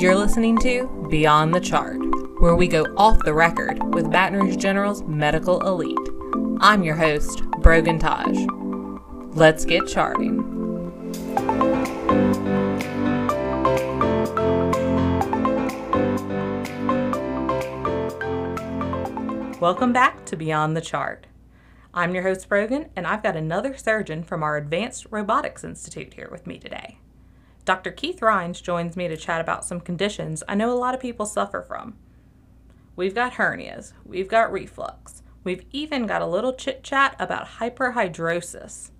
You're listening to Beyond the Chart, where we go off the record with Baton Rouge General's medical elite. I'm your host, Brogan Taj. Let's get charting. Welcome back to Beyond the Chart. I'm your host, Brogan, and I've got another surgeon from our Advanced Robotics Institute here with me today. Dr. Keith Rhines joins me to chat about some conditions I know a lot of people suffer from. We've got hernias, we've got reflux, we've even got a little chit chat about hyperhidrosis.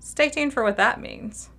Stay tuned for what that means.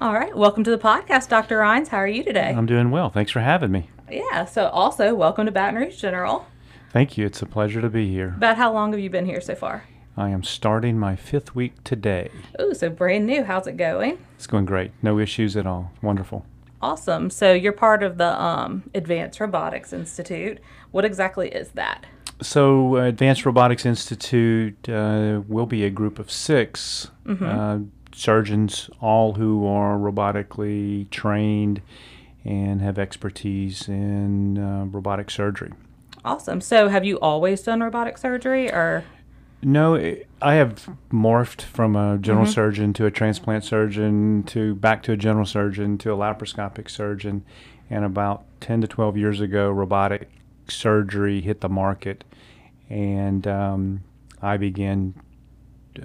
All right, welcome to the podcast, Dr. Rhines. How are you today? I'm doing well. Thanks for having me. Yeah, so also welcome to Baton Rouge General. Thank you. It's a pleasure to be here. About how long have you been here so far? I am starting my fifth week today. Oh, so brand new. How's it going? It's going great. No issues at all. Wonderful. Awesome. So you're part of the um, Advanced Robotics Institute. What exactly is that? So, uh, Advanced Robotics Institute uh, will be a group of 6 uh, surgeons, all who are robotically trained and have expertise in uh, robotic surgery. Awesome. So have you always done robotic surgery or? No, it- I have morphed from a general surgeon to a transplant surgeon to back to a general surgeon to a laparoscopic surgeon. And about 10 to 12 years ago, robotic surgery hit the market. And um, I began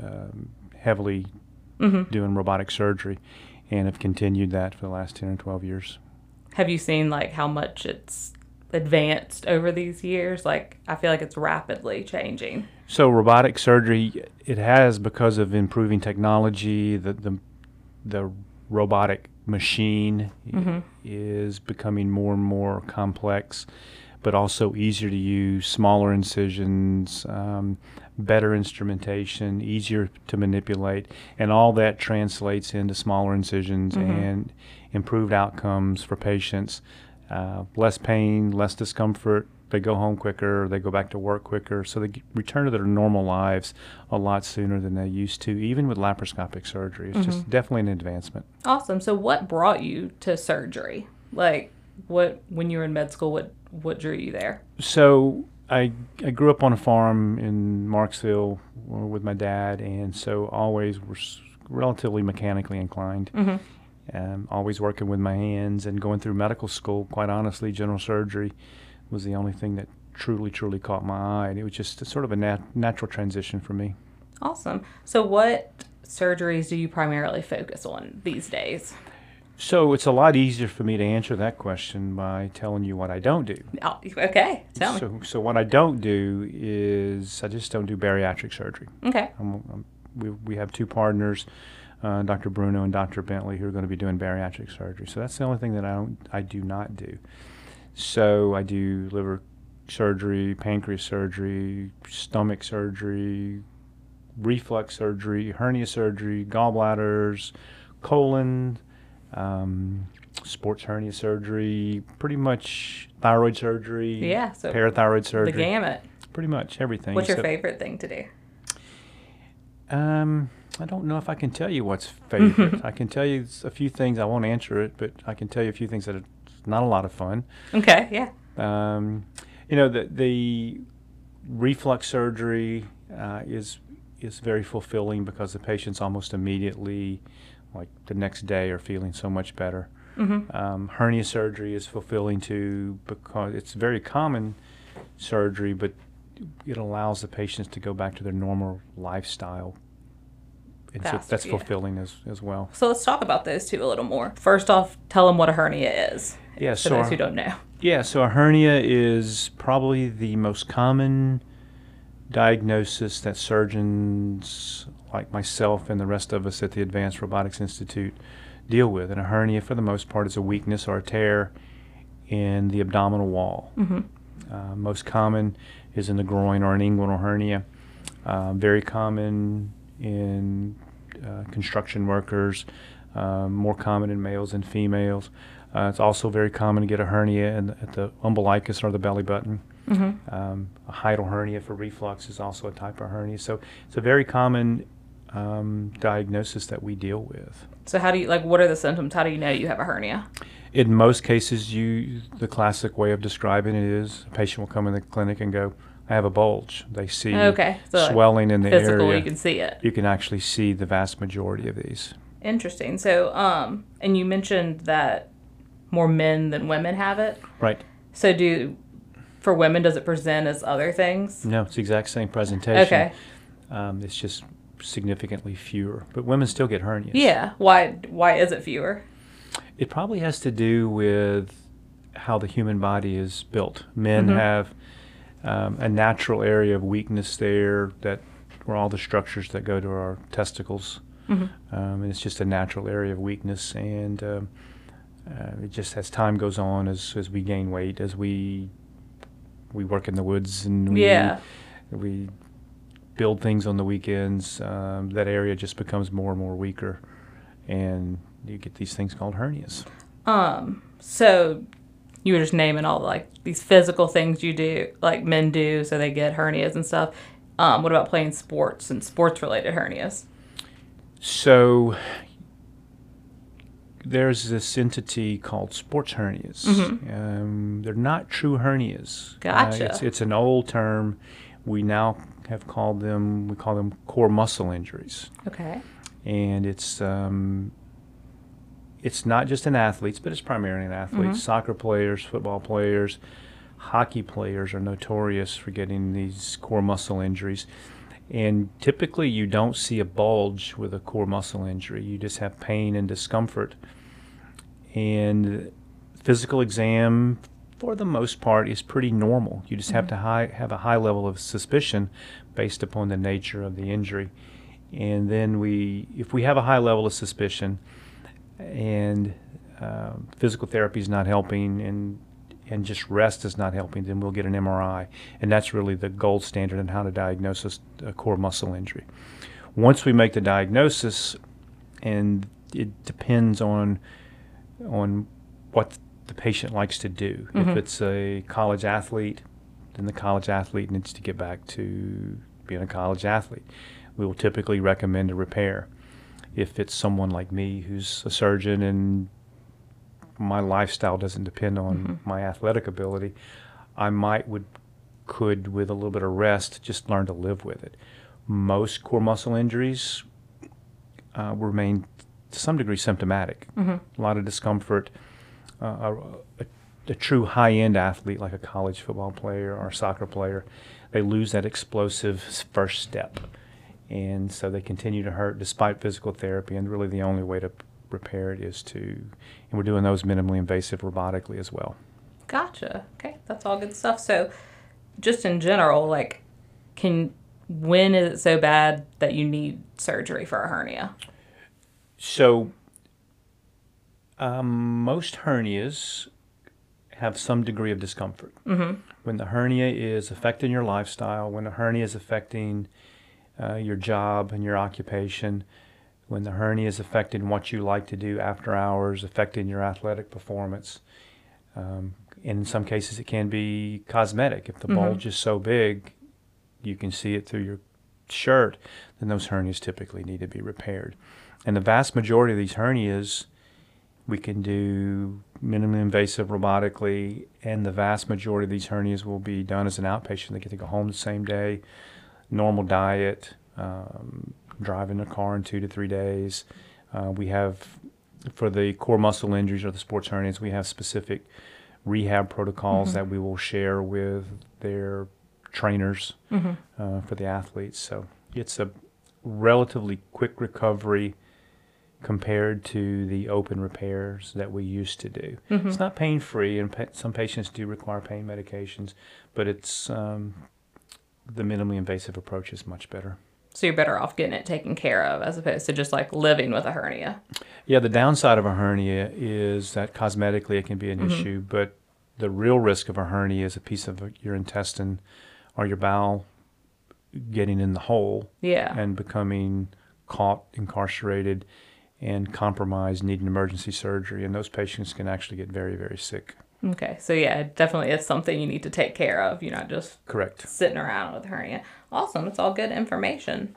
um, heavily doing robotic surgery and have continued that for the last 10 or 12 years. Have you seen like how much it's advanced over these years? Like I feel like it's rapidly changing. So robotic surgery, it has because of improving technology. The the, the robotic machine i- is becoming more and more complex, but also easier to use. Smaller incisions, um, better instrumentation, easier to manipulate, and all that translates into smaller incisions and improved outcomes for patients. Uh, less pain, less discomfort. They go home quicker. They go back to work quicker. So they return to their normal lives a lot sooner than they used to, even with laparoscopic surgery. It's just definitely an advancement. Awesome. So what brought you to surgery? Like what when you were in med school? What what drew you there? So I, I grew up on a farm in Marksville uh, with my dad, and so always was relatively mechanically inclined. Um, always working with my hands and going through medical school. Quite honestly, general surgery was the only thing that truly, truly caught my eye, and it was just a, sort of a nat- natural transition for me. Awesome. So what surgeries do you primarily focus on these days? So it's a lot easier for me to answer that question by telling you what I don't do. Oh, okay. Tell me. So, so what I don't do is I just don't do bariatric surgery. Okay. I'm, I'm, we, we have two partners, uh, Dr. Bruno and Dr. Bentley, who are going to be doing bariatric surgery. So that's the only thing that I don't, I do not do. So I do liver surgery, pancreas surgery, stomach surgery, reflux surgery, hernia surgery, gallbladders, colon, um, sports hernia surgery, pretty much thyroid surgery, Yeah, so parathyroid surgery, The gamut. pretty much everything. What's your favorite thing to do? Um, I don't know if I can tell you what's favorite. I can tell you a few things. I won't answer it, but I can tell you a few things that are not a lot of fun. Okay. Yeah. Um, you know, the the reflux surgery uh, is is very fulfilling because the patients almost immediately, like the next day, are feeling so much better. Um, hernia surgery is fulfilling too because it's very common surgery, but it allows the patients to go back to their normal lifestyle. And so Faster, that's yeah. fulfilling as, as well. So let's talk about those two a little more. First off, tell them what a hernia is. Yeah, For so those our- who don't know. Yeah, so a hernia is probably the most common diagnosis that surgeons like myself and the rest of us at the Advanced Robotics Institute deal with. And a hernia, for the most part, is a weakness or a tear in the abdominal wall. Uh, most common is in the groin or an inguinal hernia. Uh, very common in uh, construction workers, uh, more common in males and females. Uh, it's also very common to get a hernia in at the umbilicus or the belly button. Um, a hiatal hernia for reflux is also a type of hernia. So it's a very common um, diagnosis that we deal with. So how do you like? What are the symptoms? How do you know you have a hernia? In most cases, you the classic way of describing it is a patient will come in the clinic and go, "I have a bulge." They see Okay, so, like, swelling in the Physical, area. you can see it. you can actually see the vast majority of these. Interesting. So, um, and you mentioned that more men than women have it. Right. So, do for women does it present as other things? No, it's the exact same presentation. Okay. Um, it's just significantly fewer, but women still get hernias. Yeah. Why? Why is it fewer? It probably has to do with how the human body is built. Men Mhm. have um, a natural area of weakness there that where all the structures that go to our testicles. Mhm. Um, and it's just a natural area of weakness. And um, uh, it just as time goes on, as, as we gain weight, as we we work in the woods and we Yeah. we build things on the weekends, um, that area just becomes more and more weaker, and you get these things called hernias. Um. So, you were just naming all like these physical things you do, like men do, so they get hernias and stuff. Um. What about playing sports and sports-related hernias? So there's this entity called sports hernias. Um, they're not true hernias. Uh, Gotcha. it's, it's an old term. We now have called them. We call them core muscle injuries, Okay. and it's um, it's not just in athletes, but it's primarily in athletes. Mm-hmm. Soccer players, football players, hockey players are notorious for getting these core muscle injuries. And typically, you don't see a bulge with a core muscle injury. You just have pain and discomfort. And physical exam, for the most part, is pretty normal. You just have mm-hmm. to high, have a high level of suspicion based upon the nature of the injury. And then we, if we have a high level of suspicion, and um, physical therapy is not helping, and and just rest is not helping, then we'll get an MRI, and that's really the gold standard in how to diagnose a core muscle injury. Once we make the diagnosis, and it depends on on what the patient likes to do. If it's a college athlete, then the college athlete needs to get back to being a college athlete. We will typically recommend a repair. If it's someone like me who's a surgeon and my lifestyle doesn't depend on my athletic ability, I might would could with a little bit of rest just learn to live with it. Most core muscle injuries uh, remain to some degree symptomatic. A lot of discomfort. Uh, a, a, a true high end athlete like a college football player or a soccer player, they lose that explosive first step. And so they continue to hurt despite physical therapy. And really, the only way to repair it is to, and we're doing those minimally invasive robotically as well. Gotcha. Okay, that's all good stuff. So, just in general, like, can when is it so bad that you need surgery for a hernia? So, um, most hernias have some degree of discomfort. Mm-hmm. When the hernia is affecting your lifestyle, when the hernia is affecting uh, your job and your occupation, when the hernia is affecting what you like to do after hours, affecting your athletic performance. Um, and in some cases, it can be cosmetic. If the bulge is so big, you can see it through your shirt, then those hernias typically need to be repaired. And the vast majority of these hernias, we can do minimally invasive robotically, and the vast majority of these hernias will be done as an outpatient. They get to go home the same day, normal diet, um, drive in a car in two to three days. Uh, we have, for the core muscle injuries or the sports hernias, we have specific rehab protocols that we will share with their trainers uh, for the athletes. So it's a relatively quick recovery compared to the open repairs that we used to do. It's not pain free, and pa- some patients do require pain medications, but it's um, the minimally invasive approach is much better. So you're better off getting it taken care of as opposed to just like living with a hernia. Yeah, the downside of a hernia is that cosmetically it can be an mm-hmm. issue, but the real risk of a hernia is a piece of your intestine or your bowel getting in the hole Yeah. and becoming caught, incarcerated, and compromised, needing emergency surgery. And those patients can actually get very, very sick. Okay. So yeah, definitely it's something you need to take care of. You're not just Correct. sitting around with hernia. Awesome. It's all good information.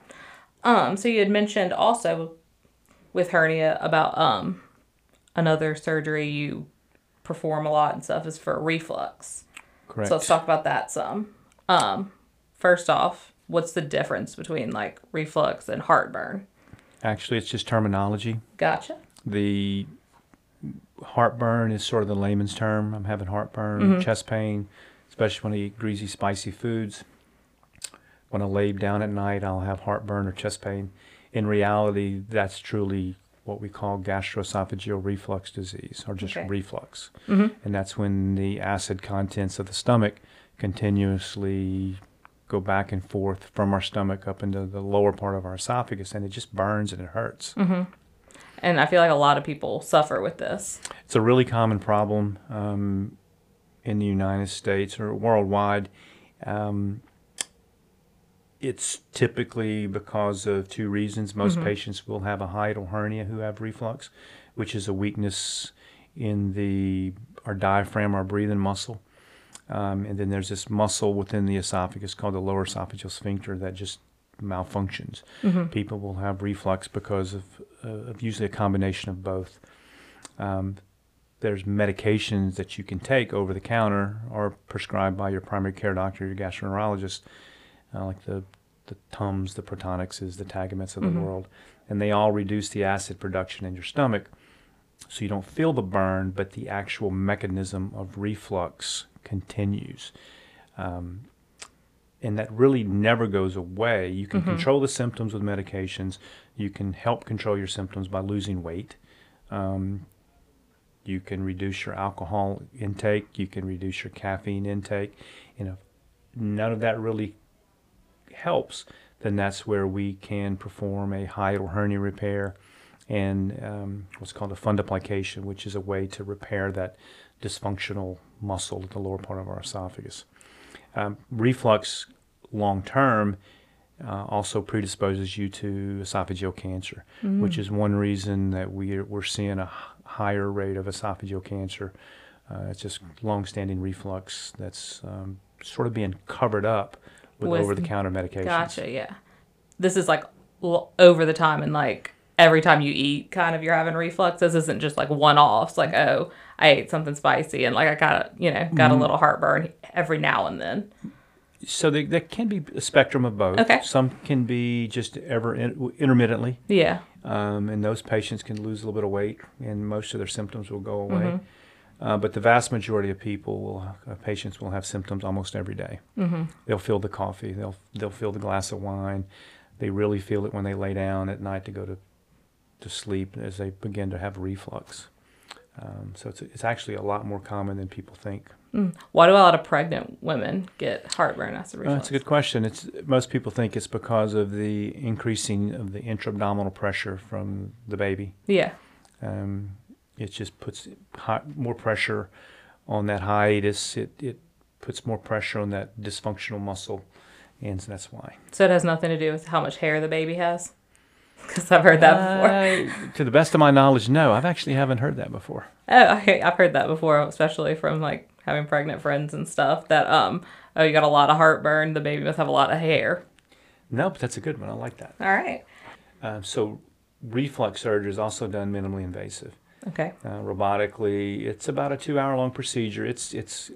Um, so you had mentioned also with hernia about um another surgery you perform a lot and stuff is for reflux. Correct. So let's talk about that some. Um, first off, what's the difference between like reflux and heartburn? Actually, it's just terminology. Gotcha. The heartburn is sort of the layman's term. I'm having heartburn, Mm-hmm. chest pain, especially when I eat greasy, spicy foods. When I lay down at night, I'll have heartburn or chest pain. In reality, that's truly what we call gastroesophageal reflux disease or just Okay. reflux. Mhm. And that's when the acid contents of the stomach continuously go back and forth from our stomach up into the lower part of our esophagus and it just burns and it hurts. And I feel like a lot of people suffer with this. It's a really common problem um, in the United States or worldwide. Um, it's typically because of two reasons. Most patients will have a hiatal hernia who have reflux, which is a weakness in the our diaphragm, our breathing muscle. Um, and then there's this muscle within the esophagus called the lower esophageal sphincter that just malfunctions. People will have reflux because of, uh, of usually a combination of both. Um, there's medications that you can take over the counter or prescribed by your primary care doctor, your gastroenterologist, uh, like the the Tums, the Protonixes, the Tagamets of the world, and they all reduce the acid production in your stomach, so you don't feel the burn, but the actual mechanism of reflux continues. Um, and that really never goes away. You can control the symptoms with medications. You can help control your symptoms by losing weight. Um, you can reduce your alcohol intake. You can reduce your caffeine intake. And if none of that really helps, then that's where we can perform a hiatal hernia repair and um, what's called a fundoplication, which is a way to repair that dysfunctional muscle at the lower part of our esophagus. Um, reflux long term uh, also predisposes you to esophageal cancer, which is one reason that we we're seeing a higher rate of esophageal cancer. Uh, it's just long-standing reflux that's um, sort of being covered up with, With- over-the-counter medications. Gotcha. Yeah. This is like l- over the time and like every time you eat, kind of you're having reflux. This isn't just like one offs. Like oh, I ate something spicy and like I got a you know got a little heartburn every now and then. So there, there can be a spectrum of both. Okay. Some can be just ever in, intermittently, Yeah. um, and those patients can lose a little bit of weight, and most of their symptoms will go away. Mm-hmm. Uh, but the vast majority of people, will, uh, patients, will have symptoms almost every day. Mm-hmm. They'll feel the coffee. They'll they'll feel the glass of wine. They really feel it when they lay down at night to go to to sleep as they begin to have reflux. Um, so it's it's actually a lot more common than people think. Why do a lot of pregnant women get heartburn after Uh, reflux? that's a good question. It's most people think it's because of the increasing of the intra-abdominal pressure from the baby. Yeah. Um, it just puts hot, more pressure on that hiatus. It it puts more pressure on that dysfunctional muscle, and so that's why. So it has nothing to do with how much hair the baby has. Because I've heard that before. Uh, to the best of my knowledge, no. I've actually haven't heard that before. Oh, I, I've heard that before, especially from like having pregnant friends and stuff. That um, oh, you got a lot of heartburn. The baby must have a lot of hair. No, but that's a good one. I like that. All right. Um, so, reflux surgery is also done minimally invasive. Okay. uh, robotically. It's about a two-hour-long procedure. It's it's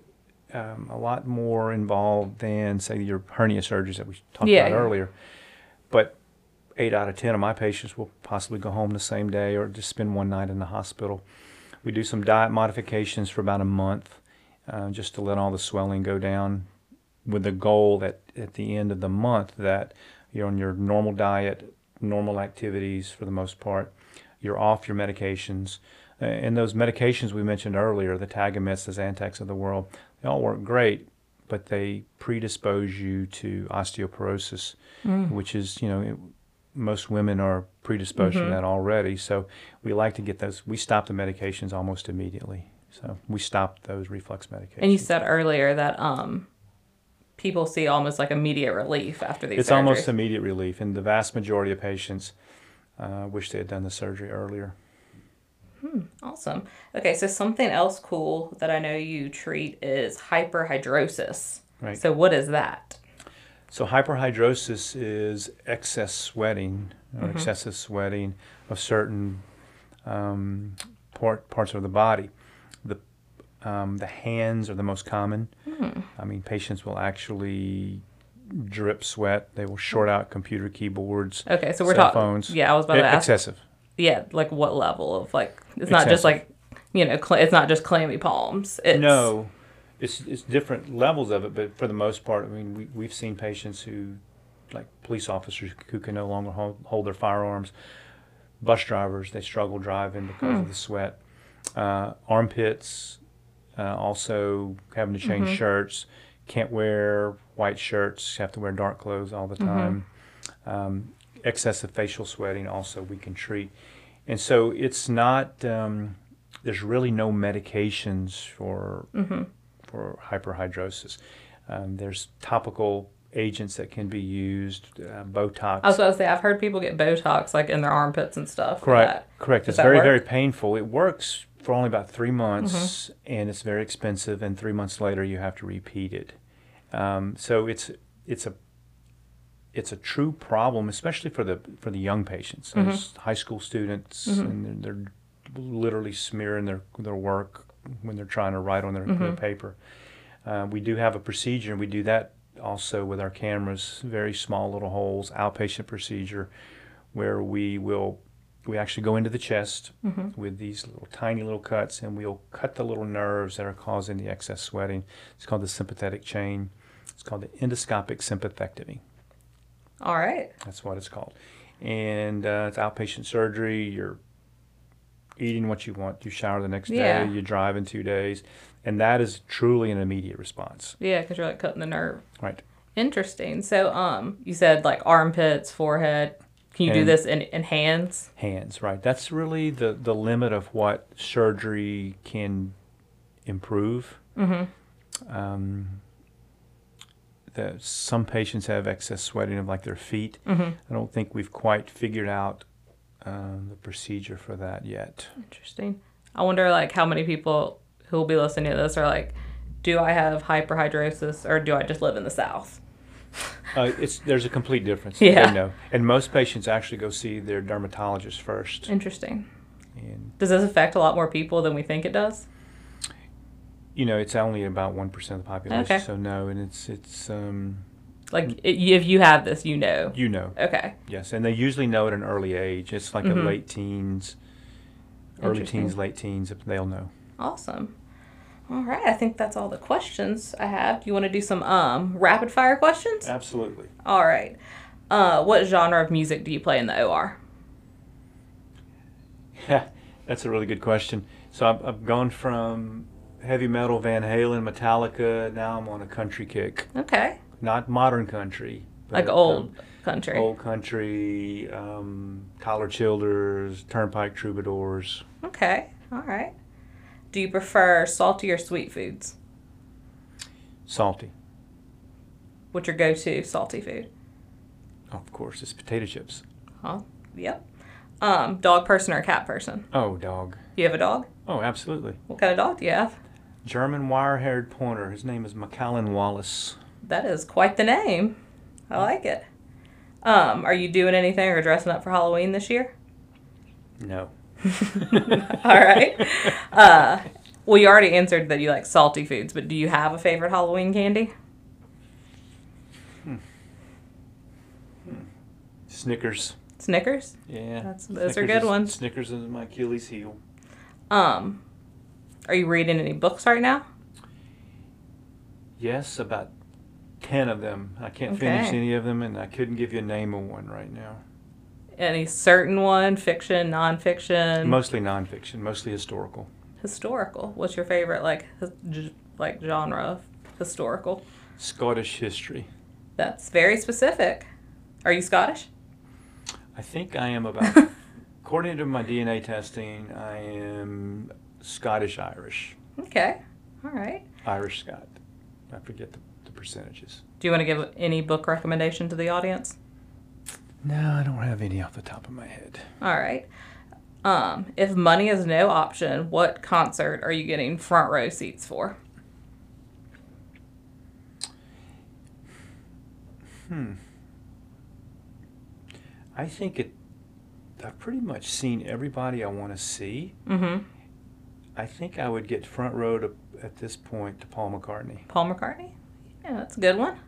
um, a lot more involved than say your hernia surgeries that we talked Yeah, about yeah. earlier. But eight out of ten of my patients will possibly go home the same day or just spend one night in the hospital. We do some diet modifications for about a month, uh, just to let all the swelling go down, with the goal that at the end of the month that you're on your normal diet, normal activities for the most part. You're off your medications. And those medications we mentioned earlier, the Tagamets, the Zantacs of the world, they all work great, but they predispose you to osteoporosis, which is, you know, most women are predisposed to that already. So we like to get those, we stop the medications almost immediately. So we stop those reflux medications. And you said earlier that um, people see almost like immediate relief after these. it's surgeries. almost immediate relief, and the vast majority of patients uh, wish they had done the surgery earlier. Hmm, awesome. Okay, so something else cool that I know you treat is hyperhidrosis. Right. So what is that? So hyperhidrosis is excess sweating or excessive sweating of certain um, part, parts of the body. The Um, the hands are the most common. Hmm. I mean, patients will actually drip sweat. They will short out computer keyboards. Okay, so we're talking. phones. Yeah, I was about to ask. excessive. Yeah, like what level of like? It's not just like, you know, cl- it's not just clammy palms. It's, No, it's it's different levels of it, but for the most part, I mean, we we've seen patients who, like police officers, who can no longer hold, hold their firearms. Bus drivers, they struggle driving because of the sweat. Uh, armpits, uh, also having to change shirts. Can't wear white shirts. Have to wear dark clothes all the time. Um, excessive facial sweating also we can treat, and so it's not. Um, there's really no medications for for hyperhidrosis. Um, there's topical agents that can be used, uh, Botox. I was about to say I've heard people get Botox like in their armpits and stuff. correct, that. correct. Does It's very, work? very painful. It works for only about three months, Mm-hmm. and it's very expensive. And three months later, you have to repeat it. Um, so it's it's a it's a true problem, especially for the for the young patients, Mm-hmm. High school students, and they're, they're literally smearing their their work when they're trying to write on their, Mm-hmm. their paper. Uh, we do have a procedure, and we do that also with our cameras. Very small little holes, outpatient procedure, where we will we actually go into the chest with these little tiny little cuts, and we'll cut the little nerves that are causing the excess sweating. It's called the sympathetic chain. It's called the endoscopic sympathectomy. All right. That's what it's called. And uh, it's outpatient surgery. You're eating what you want. You shower the next Yeah. day. You drive in two days. And that is truly an immediate response. Yeah, because you're like cutting the nerve. Right. Interesting. So, um, you said like armpits, forehead. Can you do this in, in hands? Hands, right. That's really the, the limit of what surgery can improve. Mm-hmm. Um, the, some patients have excess sweating of like their feet. Mm-hmm. I don't think we've quite figured out um, the procedure for that yet. Interesting. I wonder like how many people who will be listening to this are like, do I have hyperhidrosis or do I just live in the South? Uh, it's there's a complete difference. Yeah. And most patients actually go see their dermatologist first. Interesting. And Does this affect a lot more people than we think it does? you know, it's only about one percent of the population. Okay. So no, and it's it's um, Like it, if you have this, you know. you know, Okay. yes, and they usually know at an early age. It's like a Mhm. late teens, early teens, late teens. They'll know. Awesome. All right. I think that's all the questions I have. Do you want to do some um rapid fire questions? Absolutely. All right. Uh, what genre of music do you play in the OR? Yeah, that's a really good question. So I've, I've gone from heavy metal, Van Halen, Metallica. Now I'm on a country kick. Okay. Not modern country. Like old um, country. Old country, um, Tyler Childers, Turnpike Troubadours. Okay. All right. Do you prefer salty or sweet foods? Salty. What's your go-to salty food? Of course, it's potato chips. Oh, yep. Um, dog person or cat person? Oh, dog. You have a dog? Oh, absolutely. What kind of dog do you have? German wire-haired pointer. His name is Macallan Wallace. That is quite the name. I like it. Um, are you doing anything or dressing up for Halloween this year? No. All right. Uh, well, you already answered that you like salty foods, but do you have a favorite Halloween candy? Snickers. Snickers. Yeah. That's- those are Snickers good is- ones. Snickers is my Achilles heel. Um, are you reading any books right now? Yes, about 10 of them. I can't finish any of them, and I couldn't give you a name of one right now. Any certain one? Fiction, nonfiction, Mostly nonfiction, mostly historical. historical. What's your favorite like like genre of historical? Scottish history. That's very specific. Are you Scottish? I think I am about, according to my DNA testing, I am Scottish Irish. Okay. All right. Irish Scot. I forget the, the percentages. Do you want to give any book recommendation to the audience? No, I don't have any off the top of my head. All right. Um, if money is no option, what concert are you getting front row seats for? Hmm. I think it. I've pretty much seen everybody I want to see. Mm-hmm. I think I would get front row to, at this point to Paul McCartney. Paul McCartney? Yeah, that's a good one.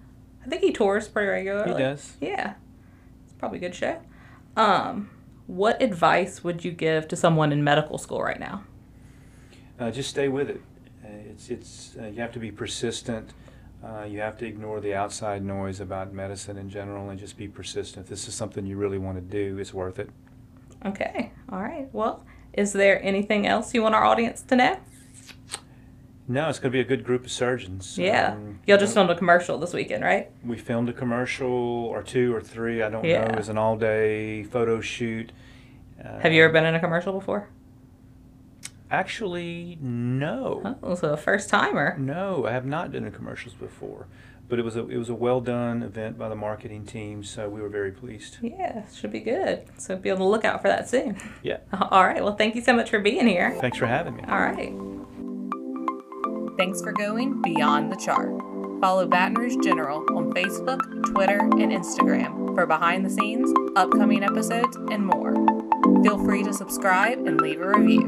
I think he tours pretty regularly. He does. Yeah. It's probably a good show. Um, what advice would you give to someone in medical school right now? Uh, just stay with it. Uh, it's it's uh, you have to be persistent. Uh, you have to ignore the outside noise about medicine in general and just be persistent. If this is something you really want to do, it's worth it. Okay. All right. Well, is there anything else you want our audience to know? No, it's going to be a good group of surgeons. Yeah. Um, Y'all just filmed a commercial this weekend, right? we filmed a commercial or two or three. I don't Yeah. know. It was an all-day photo shoot. Uh, Have you ever been in a commercial before? Actually, no. Oh, so a first timer. No, I have not done in commercials before, but it was a it was a well done event by the marketing team, so we were very pleased. Yeah, should be good. So be on the lookout for that soon. Yeah. All right. Well, thank you so much for being here. Thanks for having me. All right. Thanks for going beyond the chart. Follow Baton Rouge General on Facebook, Twitter, and Instagram for behind the scenes, upcoming episodes, and more. Feel free to subscribe and leave a review.